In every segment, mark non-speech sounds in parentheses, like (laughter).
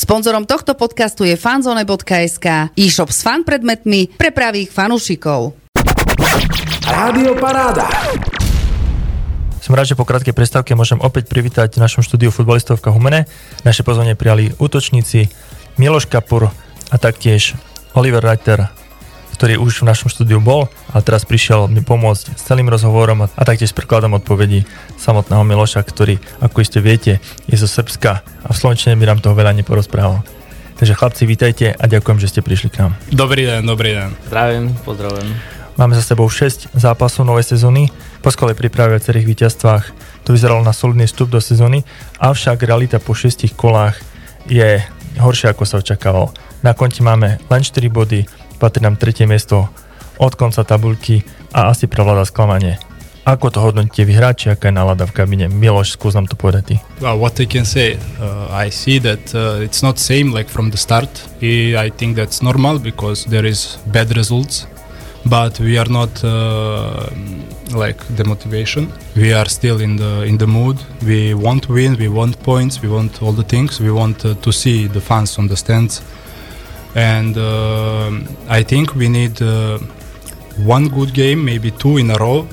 Sponzorom tohto podcastu je fanzone.sk, e-shop s fan predmetmi pre pravých fanúšikov. Rádio Paráda. Som rád, že po krátkej prestávke môžem opäť privítať v našom štúdiu futbalistov v Kahumene. Naše pozvanie prijali útočníci Miloš Kapur a taktiež Oliver Reiter, ktorý už v našom štúdiu bol a teraz prišiel mi pomôcť s celým rozhovorom a, a taktiež prekladom odpovedí samotného Miloša, ktorý, ako iste viete, je zo Srbska a v Slovenčine by nám toho veľa neporozprával. Takže chlapci, vítajte a ďakujem, že ste prišli k nám. Dobrý deň, dobrý deň. Zdravím, pozdravujem. Máme za sebou 6 zápasov novej sezóny. Po skole príprave viacerých víťazstvách to vyzeralo na solidný vstup do sezóny, avšak realita po 6 kolách je horšia ako sa očakávalo. Na konti máme len 4 body, patrí nám tretie miesto od konca tabulky a asi prevláda sklamanie. Ako to hodnotíte vy hráči, aká je nálada v kabine? Miloš, skús nám to povedať ty. Well, what I can say, uh, I see that uh, it's not same like from the start. I think that's normal because there is bad results but we are not uh, like the motivation we are still in the in the mood we want win we want points we want all the things we want uh, to see the fans on the stands and uh, i think we need uh, one good game maybe two in a row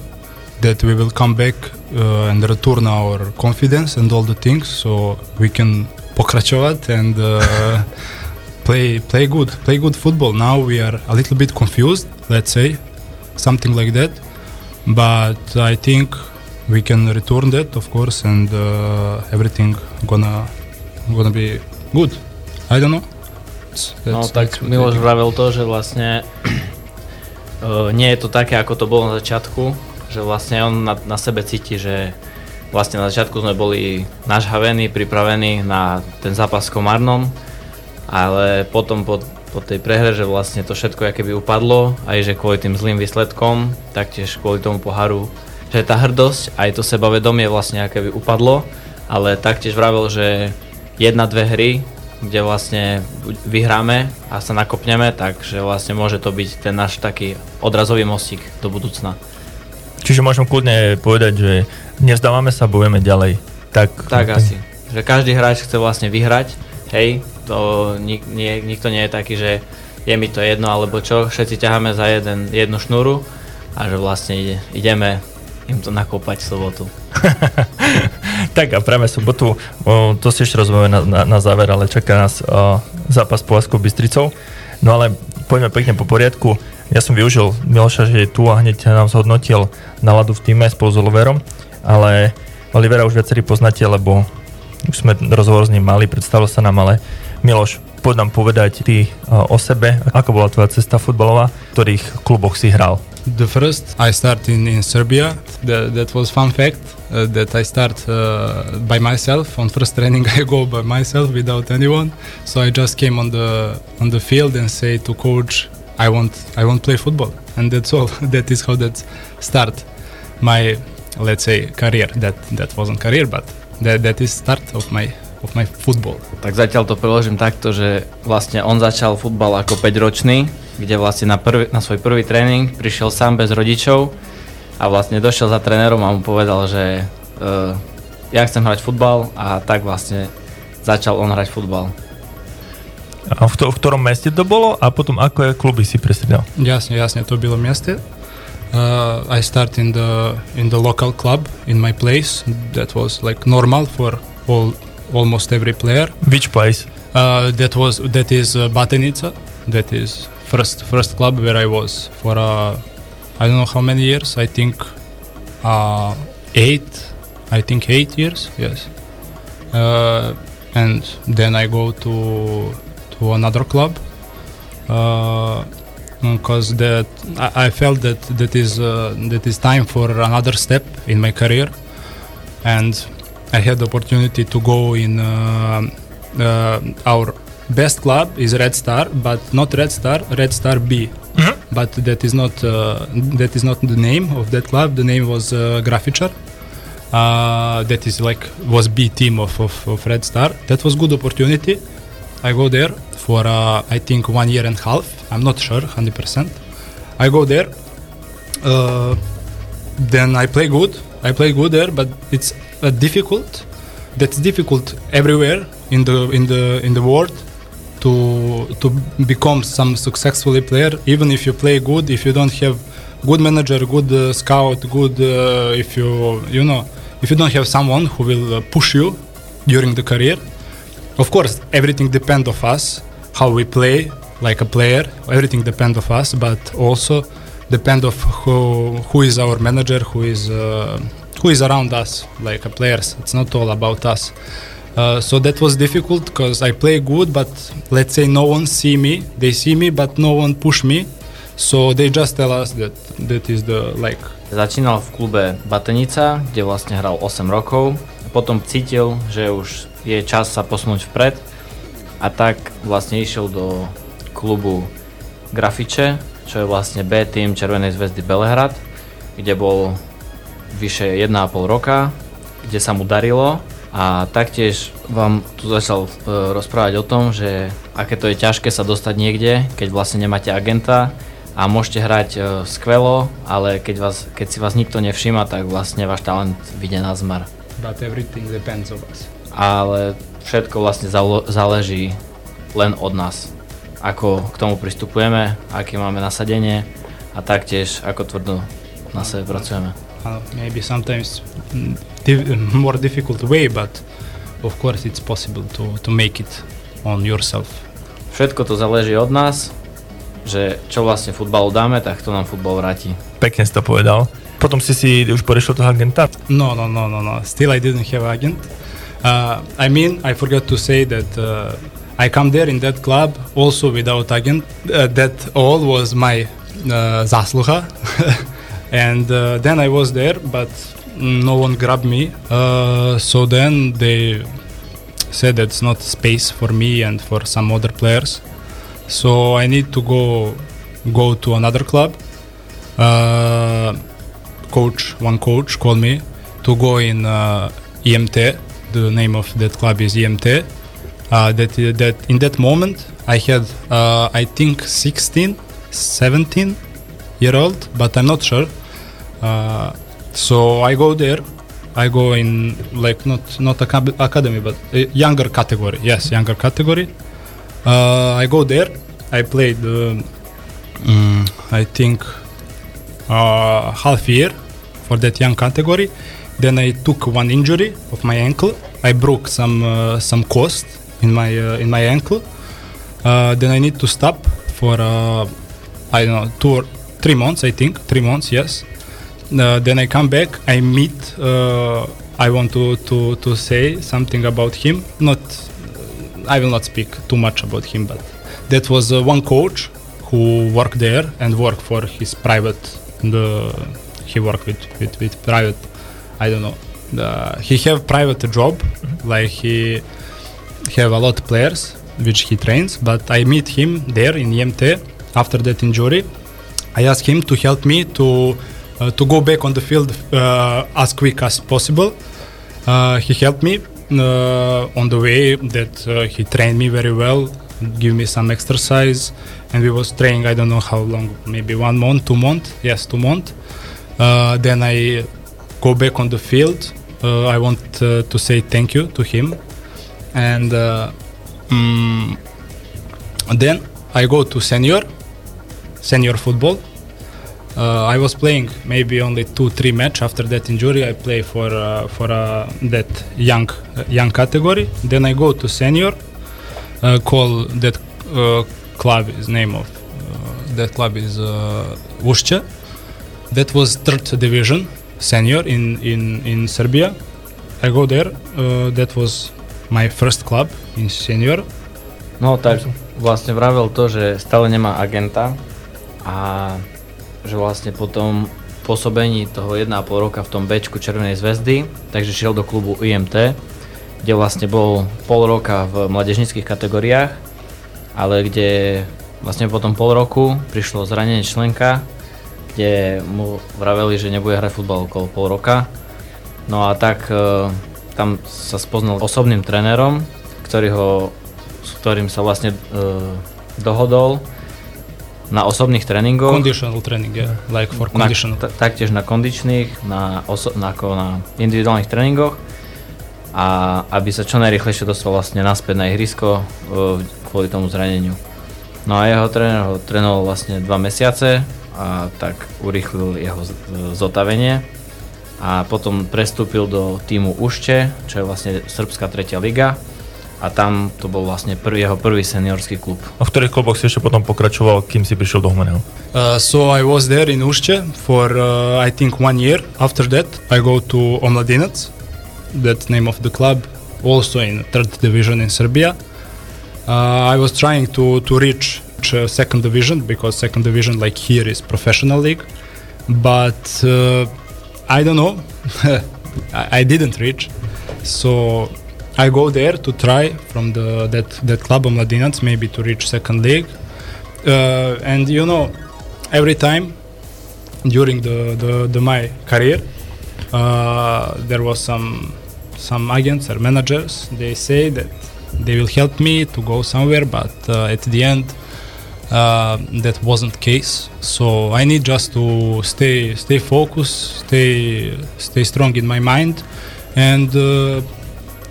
that we will come back uh, and return our confidence and all the things so we can pokračovat and uh, (laughs) play play good play good football. Now we are a little bit confused let's say something like that. But i think we can return that of course and uh, everything gonna gonna be good. I don't know no tak Miloš vravel to, že vlastne uh, (clears throat) nie je to také, ako to bolo na začiatku, že vlastne on na, na sebe cíti, že vlastne na začiatku sme boli nažhavení, pripravení na ten zápas s Komárnom, ale potom po, po tej prehre, že vlastne to všetko keby upadlo, aj že kvôli tým zlým výsledkom, taktiež kvôli tomu poharu, že tá hrdosť, aj to sebavedomie vlastne keby upadlo, ale taktiež vravel, že jedna, dve hry, kde vlastne vyhráme a sa nakopneme, takže vlastne môže to byť ten náš taký odrazový mostík do budúcna. Čiže môžem kľudne povedať, že nevzdávame sa, bojujeme ďalej. Tak, tak asi. Že každý hráč chce vlastne vyhrať, hej, to nik, nie, nikto nie je taký, že je mi to jedno alebo čo, všetci ťaháme za jeden, jednu šnúru a že vlastne ide, ideme im to nakopať sobotu. (laughs) tak a práve sobotu, o, to si ešte rozumiem na, na, na záver, ale čaká nás o, zápas s Povazkou Bystricou. No ale poďme pekne po poriadku. Ja som využil Miloša, že je tu a hneď nám zhodnotil náladu v týme spolu s Oliverom, ale Olivera už viacerí poznáte, lebo už sme rozhovor s ním mali, predstavil sa nám, ale Miloš, poď nám povedať ty uh, o sebe, ako bola tvoja cesta futbalová, v ktorých kluboch si hral? The first I start in, in Serbia. The, that was fun fact uh, that I start uh, by myself. On first training (laughs) I go by myself without anyone. So I just came on the on the field and say to coach, I want I want play football, and that's all. (laughs) that is how that start my let's say career. That that wasn't career, but that that is start of my of my football. Tak zatiaľ to preložím takto, že vlastne on začal futbal ako 5-ročný, kde vlastne na, prvý, na svoj prvý tréning prišiel sám bez rodičov a vlastne došiel za trénerom a mu povedal, že uh, ja chcem hrať futbal a tak vlastne začal on hrať futbal. A v, to, v ktorom meste to bolo a potom ako je kluby si presedal? Jasne, jasne, to bylo meste. Uh, I start in the in the local club in my place. That was like normal for all almost every player. Which place? Uh, that was that is uh, Batenica. That is first first club where I was for uh, I don't know how many years. I think uh, eight. I think eight years. Yes. Uh, and then I go to to another club because uh, that I, I, felt that that is uh, that is time for another step in my career and I had the opportunity to go in uh, uh, our best club is Red Star, but not Red Star, Red Star B. Mm-hmm. But that is not uh, that is not the name of that club. The name was uh, Grafičar. Uh, that is like was B team of, of, of, Red Star. That was good opportunity. I go there for uh, I think one year and a half. I'm not sure, hundred percent. I go there. Uh, then I play good. I play good there, but it's uh, difficult. That's difficult everywhere in the in the in the world to to become some successfully player. Even if you play good, if you don't have good manager, good uh, scout, good uh, if you you know if you don't have someone who will uh, push you during the career. Of course, everything depends of us how we play like a player. Everything depends of us, but also depend of who who is our manager, who is uh, who is around us, like players. It's not all about us. Uh, so that was difficult because I play good, but let's say no one see me. They see me, but no one push me. So they just tell us that that is the like. Začínal v klube Batenica, kde vlastne hral 8 rokov. Potom cítil, že už je čas sa posunúť vpred a tak vlastne išiel do klubu Grafiče, čo je vlastne B tým Červenej zväzdy Belehrad, kde bol vyše 1,5 roka, kde sa mu darilo a taktiež vám tu začal e, rozprávať o tom, že aké to je ťažké sa dostať niekde, keď vlastne nemáte agenta a môžete hrať e, skvelo, ale keď, vás, keď si vás nikto nevšíma, tak vlastne váš talent vyjde na zmar. But everything depends on us. Ale všetko vlastne záleží len od nás. Ako k tomu pristupujeme, aké máme nasadenie a taktiež ako tvrdo na sebe pracujeme. Uh, maybe sometimes di- (laughs) more difficult way, but of course it's possible to, to make it on yourself. Všetko to záleží od nás, že čo vlastne futbalu dáme, tak to nám futbal vráti. Pekne si to povedal. Potom si si už porešiel toho agenta? No, no, no, no, no. Still, I didn't have agent. Uh, I mean, I forgot to say that uh, I come there in that club also without agent. Uh, that all was my uh, zasluha. (laughs) and uh, then I was there, but no one grabbed me. Uh, so then they said that's not space for me and for some other players. So I need to go go to another club. Uh, coach, one coach called me to go in uh, EMT. The name of that club is EMT. Uh, that that in that moment I had uh, I think 16, 17 year old, but I'm not sure. Uh, so I go there. I go in like not not acad- academy, but a younger category. Yes, younger category. Uh, I go there. I played. Uh, mm, I think uh, half year for that young category. Then I took one injury of my ankle. I broke some uh, some cost in my uh, in my ankle. Uh, then I need to stop for uh, I don't know two or three months. I think three months. Yes. Uh, then I come back. I meet. Uh, I want to, to to say something about him. Not. I will not speak too much about him, but that was uh, one coach who worked there and worked for his private. The he worked with with, with private. I don't know. Uh, he have private job, like he have a lot of players which he trains. But I meet him there in EMT after that injury. I ask him to help me to uh, to go back on the field uh, as quick as possible. Uh, he helped me uh, on the way that uh, he trained me very well, give me some exercise, and we was training. I don't know how long, maybe one month, two month. Yes, two month. Uh, then I go back on the field. Uh, I want uh, to say thank you to him, and uh, mm, then I go to senior, senior football. Uh, I was playing maybe only two, three match after that injury. I play for uh, for uh, that young young category. Then I go to senior. Uh, call that uh, club is name of uh, that club is uh. That was third division senior in in in Serbia. I go there. Uh, that was my first club in senior. No tak vlastne vravel to, že stále nemá agenta a že vlastne po tom pôsobení toho 1,5 roka v tom Bčku Červenej zväzdy, takže šiel do klubu IMT, kde vlastne bol pol roka v mladežnických kategóriách, ale kde vlastne po tom pol roku prišlo zranenie členka, kde mu vraveli, že nebude hrať futbal okolo pol roka. No a tak e, tam sa spoznal osobným trénerom, ktorý ho, s ktorým sa vlastne e, dohodol na osobných tréningoch. Conditional training, yeah, like for na, conditional. ta- taktiež na kondičných, na, oso- na, ako na individuálnych tréningoch. a aby sa čo najrychlejšie dostal vlastne naspäť na ihrisko uh, kvôli tomu zraneniu. No a jeho tréner ho trénoval vlastne dva mesiace a tak urýchlil jeho zotavenie a potom prestúpil do týmu Ušte, čo je vlastne Srbská tretia liga a tam to bol vlastne prvý, jeho prvý seniorský klub. A v ktorých kluboch si ešte potom pokračoval, kým si prišiel do Humeného? Uh, so I was there in Ušte for uh, I think one year. After that I go to Omladinac, that name of the club, also in third division in Serbia. Uh, I was trying to to reach uh, second division because second division like here is professional league, but uh, I don't know. (laughs) I, I didn't reach, so I go there to try from the that that club of Mladinac maybe to reach second league, uh, and you know, every time during the the, the my career, uh, there was some some agents or managers. They say that they will help me to go somewhere, but uh, at the end, uh, that wasn't case. So I need just to stay stay focused, stay stay strong in my mind, and uh,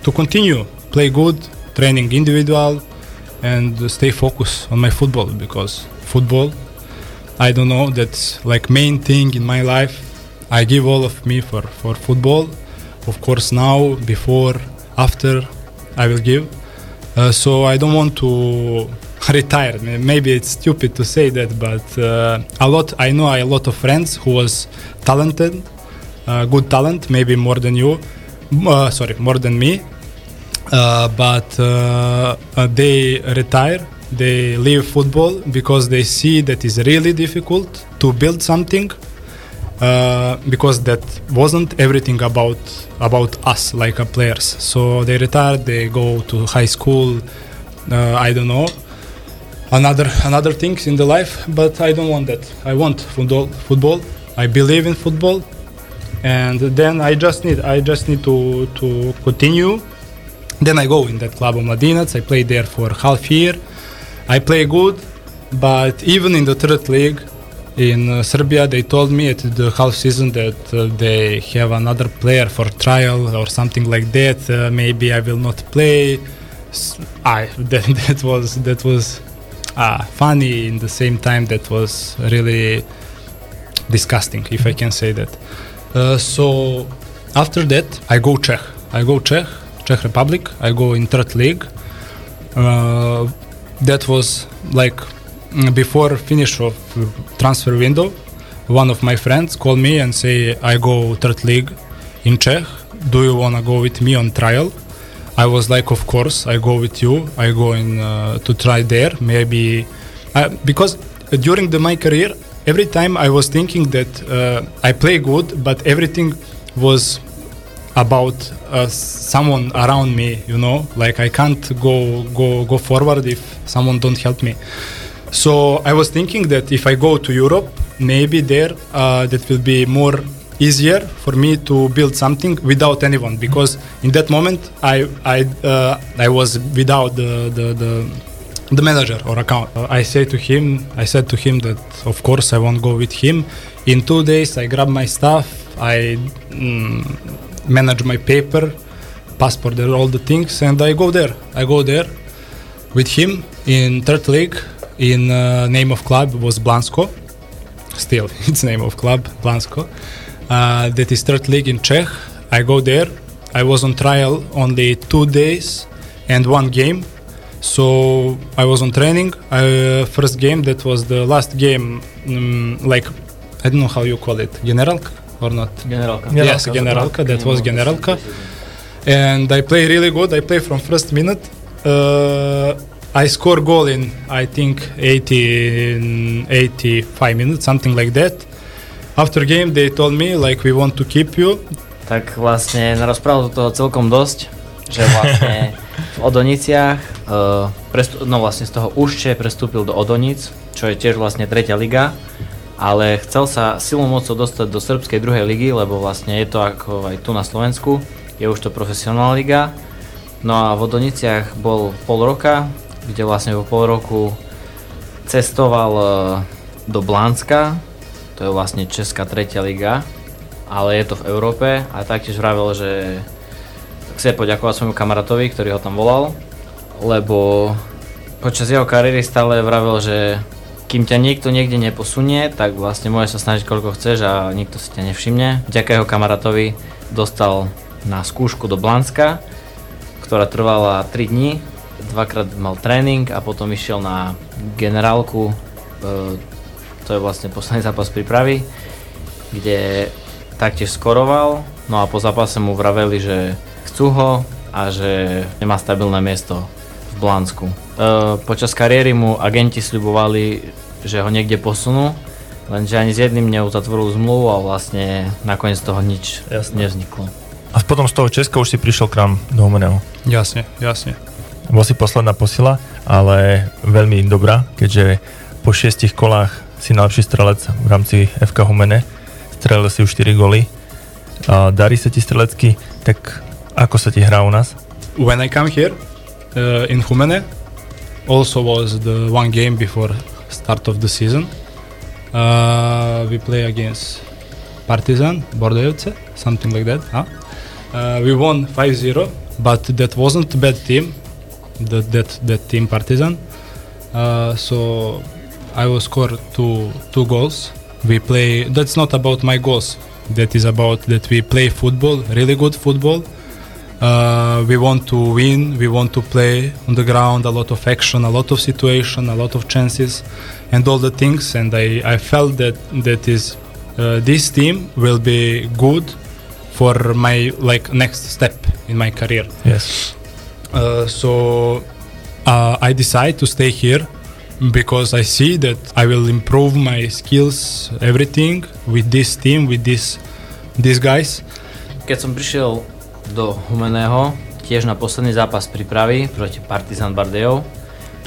to continue play good, training individual, and stay focused on my football because football. I don't know that's like main thing in my life. I give all of me for for football. Of course, now, before, after, I will give uh, so I don't want to (laughs) retire. Maybe it's stupid to say that, but uh, a lot. I know a lot of friends who was talented, uh, good talent, maybe more than you. Uh, sorry, more than me. Uh, but uh, they retire. They leave football because they see that is really difficult to build something uh, because that wasn't everything about about us like players. So they retire, they go to high school. Uh, I don't know another another things in the life, but I don't want that. I want football. Football. I believe in football, and then I just need I just need to to continue. Then I go in that club of Mladinac. I play there for half year. I play good, but even in the third league, in uh, Serbia, they told me at the half season that uh, they have another player for trial or something like that. Uh, maybe I will not play. I (laughs) that, that was that was uh, funny in the same time. That was really disgusting, if I can say that. Uh, so after that, I go Czech. I go Czech, Czech Republic. I go in third league. Uh, that was like Mm, before finish of transfer window, one of my friends called me and say I go third league in Czech. Do you wanna go with me on trial? I was like, of course, I go with you. I go in uh, to try there. Maybe I, because during the, my career, every time I was thinking that uh, I play good, but everything was about uh, someone around me. You know, like I can't go go go forward if someone don't help me. So I was thinking that if I go to Europe, maybe there uh, that will be more easier for me to build something without anyone because in that moment I I uh, I was without the the, the the manager or account. I say to him, I said to him that of course I won't go with him. In two days, I grab my stuff, I mm, manage my paper, passport, and all the things, and I go there. I go there with him in third league in uh, name of club was Blansko. Still, (laughs) its name of club Blansko. Uh, that is third league in Czech. I go there. I was on trial only two days and one game. So I was on training. Uh, first game that was the last game, um, like I don't know how you call it, Generalka or not? Generalka. Yes, Generalka. That was Generalka. And I play really good. I play from first minute. Uh, I score goal in I think 80 85 minutes something like that. After game they told me like we want to keep you. Tak vlastne narozprával toho celkom dosť, že vlastne (laughs) v Odoniciach, uh, prestu- no vlastne z toho Ušče prestúpil do Odonic, čo je tiež vlastne tretia liga, ale chcel sa silou mocou dostať do srbskej druhej ligy, lebo vlastne je to ako aj tu na Slovensku, je už to profesionálna liga. No a v Odoniciach bol pol roka, kde vlastne po pol roku cestoval e, do Blánska, to je vlastne Česká tretia liga, ale je to v Európe a taktiež vravel, že chce poďakovať svojmu kamarátovi, ktorý ho tam volal, lebo počas jeho kariéry stále vravel, že kým ťa niekto niekde neposunie, tak vlastne môže sa snažiť koľko chceš a nikto si ťa nevšimne. Vďaka jeho kamarátovi dostal na skúšku do Blanska, ktorá trvala 3 dní, dvakrát mal tréning a potom išiel na generálku, e, to je vlastne posledný zápas prípravy, kde taktiež skoroval, no a po zápase mu vraveli, že chcú ho a že nemá stabilné miesto v Blansku. E, počas kariéry mu agenti sľubovali, že ho niekde posunú, lenže ani s jedným neuzatvoril zmluvu a vlastne nakoniec toho nič Jasne. nevzniklo. A potom z toho Česka už si prišiel k nám do Humeného. Jasne, jasne. Bol si posledná posila, ale veľmi dobrá, keďže po šiestich kolách si najlepší strelec v rámci FK Humene. Strelil si už 4 góly. darí sa ti strelecky, tak ako sa ti hrá u nás? When I come here, uh, in Humene. Also was the one game before start of the season. Uh, we play against Partizan, Bordejevce, something like that. Huh? Uh, we won 5-0, but that wasn't a bad team. That that that team Partizan. Uh, so I will score two two goals. We play. That's not about my goals. That is about that we play football, really good football uh, we want to win. We want to play on the ground. A lot of action, a lot of situation, a lot of chances, and all the things. And I, I felt that that is uh, this team will be good for my like next step in my career. Yes. Uh, so uh, I decide to stay here because I see that I will improve my skills, everything with this team, with this these guys. Keď som prišiel do Humeného, tiež na posledný zápas prípravy proti Partizan Bardejov,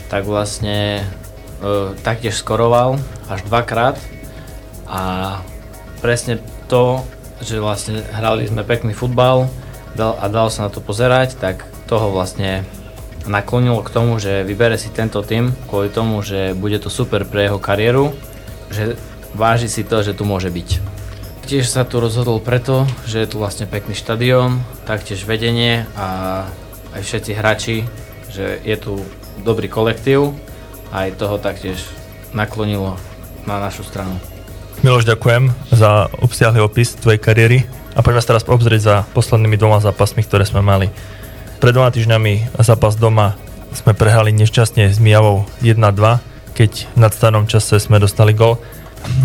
tak vlastne e, taktiež skoroval až dvakrát a presne to, že vlastne hrali sme pekný futbal dal, a dal sa na to pozerať, tak toho vlastne naklonilo k tomu, že vybere si tento tým kvôli tomu, že bude to super pre jeho kariéru, že váži si to, že tu môže byť. Tiež sa tu rozhodol preto, že je tu vlastne pekný štadión, taktiež vedenie a aj všetci hráči, že je tu dobrý kolektív a aj toho taktiež naklonilo na našu stranu. Miloš, ďakujem za obsiahly opis tvojej kariéry a poďme sa teraz obzrieť za poslednými dvoma zápasmi, ktoré sme mali. Pred dvoma týždňami zápas doma sme prehrali nešťastne s Mijavou 1-2, keď v nadstanom čase sme dostali gol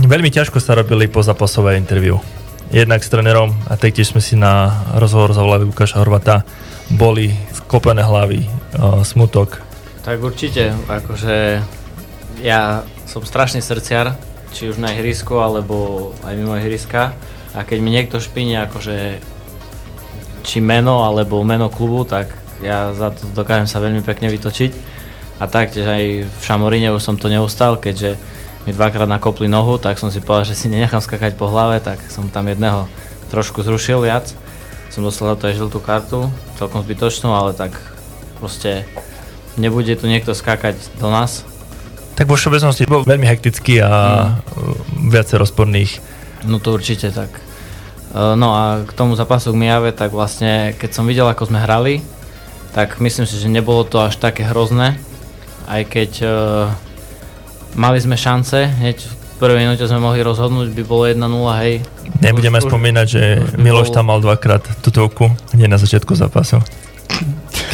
Veľmi ťažko sa robili po zapasové interviu. Jednak s trénerom a taktiež sme si na rozhovor zavolali Lukáša Horvata. Boli sklopené hlavy, smutok. Tak určite, akože ja som strašný srdciar, či už na ihrisku, alebo aj mimo ihriska. A keď mi niekto špíne akože či meno, alebo meno klubu, tak ja za to dokážem sa veľmi pekne vytočiť. A taktiež aj v Šamoríne už som to neustal, keďže mi dvakrát nakopli nohu, tak som si povedal, že si nenechám skakať po hlave, tak som tam jedného trošku zrušil viac. Som dostal to aj žltú kartu, celkom zbytočnú, ale tak proste nebude tu niekto skákať do nás. Tak vo všeobecnosti bol veľmi hektický a mm. viacej rozporných. No to určite tak. E, no a k tomu zápasu k Mijave, tak vlastne keď som videl, ako sme hrali, tak myslím si, že nebolo to až také hrozné, aj keď e, mali sme šance, hneď v prvej minúte sme mohli rozhodnúť, by bolo 1-0, hej. Nebudeme už, spomínať, že Miloš tam mal dvakrát tutovku hneď na začiatku zápasu.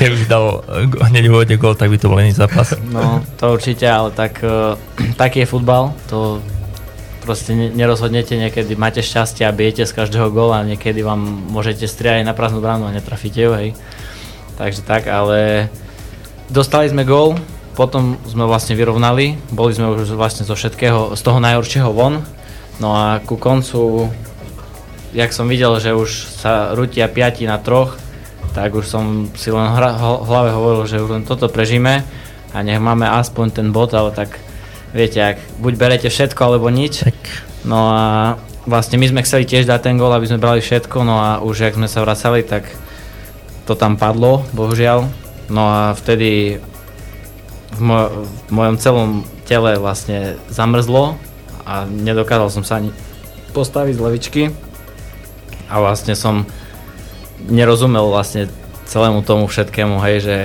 Keby dal hneď v úvode gol, tak by to bol iný zápas. (laughs) No, to určite, ale tak, (clears throat) uh, taký je futbal, to proste nerozhodnete, niekedy máte šťastie a bijete z každého góla, niekedy vám môžete strieľať na prázdnu bránu a netrafíte ju, hej. Takže tak, ale dostali sme gól, potom sme vlastne vyrovnali, boli sme už vlastne zo všetkého, z toho najhoršieho von. No a ku koncu, jak som videl, že už sa rutia piati na troch, tak už som si len v hlave hovoril, že už len toto prežíme a nech máme aspoň ten bod, ale tak viete, ak buď berete všetko alebo nič. Tak. No a vlastne my sme chceli tiež dať ten gól, aby sme brali všetko, no a už jak sme sa vracali, tak to tam padlo, bohužiaľ. No a vtedy v, mo- v mojom celom tele vlastne zamrzlo a nedokázal som sa ani postaviť z levičky a vlastne som nerozumel vlastne celému tomu všetkému, hej, že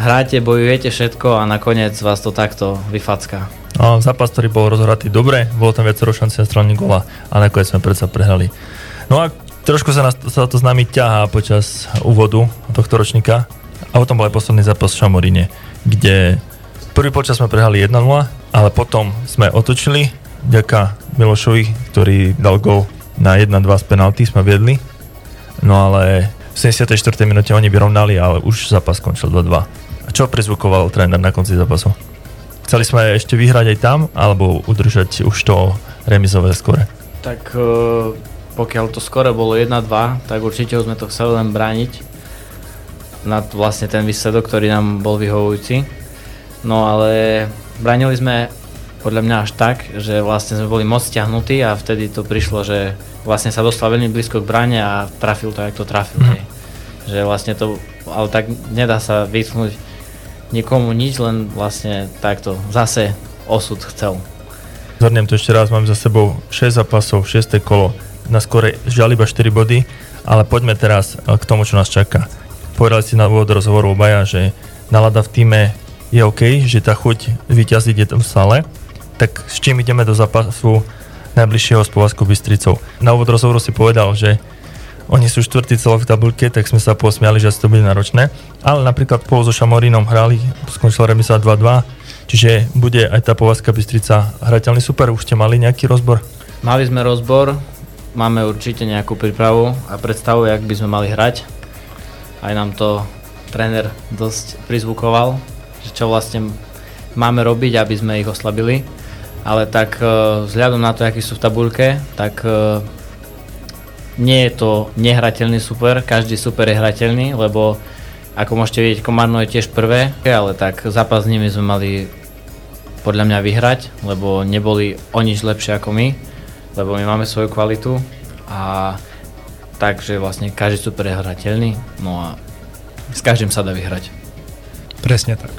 hráte, bojujete všetko a nakoniec vás to takto vyfacká. No, zápas, ktorý bol rozhratý dobre, bolo tam viacero šanci na strany gola a nakoniec sme predsa prehrali. No a trošku sa, nás, sa to s nami ťahá počas úvodu tohto ročníka a potom bol aj posledný zápas v Šamoríne, kde prvý počas sme prehrali 1-0, ale potom sme otočili, ďaká Milošovi, ktorý dal gol na 1-2 z penalty, sme viedli. No ale v 74. minúte oni vyrovnali, ale už zápas skončil 2-2. A čo prizvukoval tréner na konci zápasu? Chceli sme ešte vyhrať aj tam, alebo udržať už to remizové skore? Tak e, pokiaľ to skore bolo 1-2, tak určite sme to chceli len brániť na vlastne ten výsledok, ktorý nám bol vyhovujúci. No ale bránili sme podľa mňa až tak, že vlastne sme boli moc stiahnutí a vtedy to prišlo, že vlastne sa dostal veľmi blízko k bráne a trafil to, jak to trafil. Mm. Že vlastne to, ale tak nedá sa vytknúť nikomu nič, len vlastne takto zase osud chcel. Zhrniem to ešte raz, mám za sebou 6 zápasov, 6. kolo, na skore žiaľ iba 4 body, ale poďme teraz eh, k tomu, čo nás čaká. Povedali si na úvod rozhovoru obaja, že nalada v týme je OK, že tá chuť vyťaziť je tam stále, tak s čím ideme do zápasu najbližšieho s Povazkou Bystricou. Na úvod rozhovoru si povedal, že oni sú štvrtý celok v tabulke, tak sme sa posmiali, že to bude náročné. Ale napríklad po so Šamorínom hrali, skončila remisa 2-2, čiže bude aj tá Povazka Bystrica hrateľný super. Už ste mali nejaký rozbor? Mali sme rozbor, máme určite nejakú prípravu a predstavu, jak by sme mali hrať. Aj nám to tréner dosť prizvukoval, že čo vlastne máme robiť, aby sme ich oslabili. Ale tak eh, vzhľadom na to, akí sú v tabulke, tak eh, nie je to nehrateľný super, každý super je hrateľný, lebo ako môžete vidieť, Komárno je tiež prvé, ale tak zápas s nimi sme mali podľa mňa vyhrať, lebo neboli o nič lepšie ako my, lebo my máme svoju kvalitu a takže vlastne každý super je hrateľný, no a s každým sa dá vyhrať. Presne tak.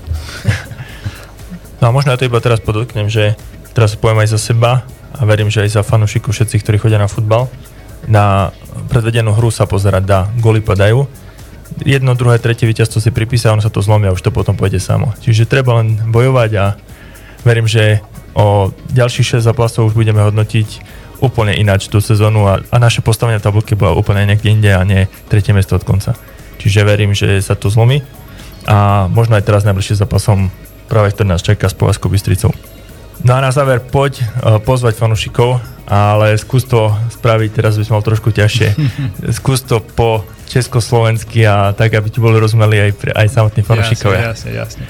no a možno ja to iba teraz podotknem, že teraz poviem aj za seba a verím, že aj za fanúšikov všetci, ktorí chodia na futbal, na predvedenú hru sa pozerať dá, goly padajú. Jedno, druhé, tretie víťazstvo si pripísa, ono sa to zlomí a už to potom pôjde samo. Čiže treba len bojovať a verím, že o ďalších 6 zápasov už budeme hodnotiť úplne ináč tú sezónu a, a naše postavenie v tabulke bola úplne niekde inde a nie tretie miesto od konca. Čiže verím, že sa to zlomí a možno aj teraz najbližšie zápasom práve ktorý nás čaká s Povazkou Bystricou. No a na záver poď uh, pozvať fanúšikov, ale skús to spraviť, teraz by som mal trošku ťažšie. (laughs) skús to po československy a tak, aby ti boli rozumeli aj, aj samotní fanúšikovia. Jasne, jasne, jasne.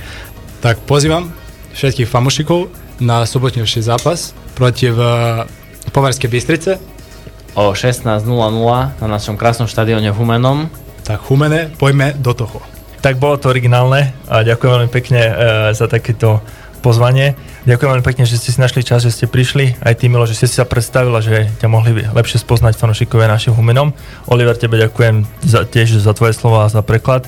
Tak pozývam všetkých fanúšikov na sobotnejší zápas proti Povarskej Bystrice. O 16.00 na našom krásnom štadióne v Humenom. Tak Humene, poďme do toho. Tak bolo to originálne a ďakujem veľmi pekne uh, za takéto pozvanie. Ďakujem veľmi pekne, že ste si našli čas, že ste prišli. Aj ty, Milo, že ste si sa predstavila, že ťa mohli lepšie spoznať fanúšikovia našim humenom. Oliver, tebe ďakujem za, tiež za tvoje slova a za preklad.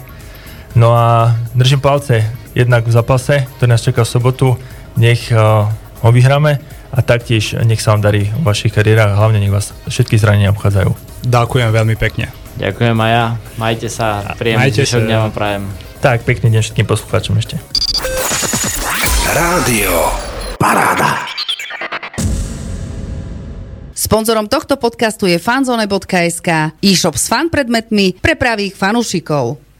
No a držím palce jednak v zápase, ktorý nás čaká v sobotu. Nech uh, ho vyhráme a taktiež nech sa vám darí v vašich kariérach a hlavne nech vás všetky zranenia obchádzajú. Ďakujem veľmi pekne. Ďakujem aj ja. Majte sa. Príjemný zvyšok dňa vám prajem. Tak, pekný deň všetkým poslucháčom ešte. Rádio Paráda. Sponzorom tohto podcastu je fanzone.sk, e-shop s fan predmetmi pre pravých fanúšikov.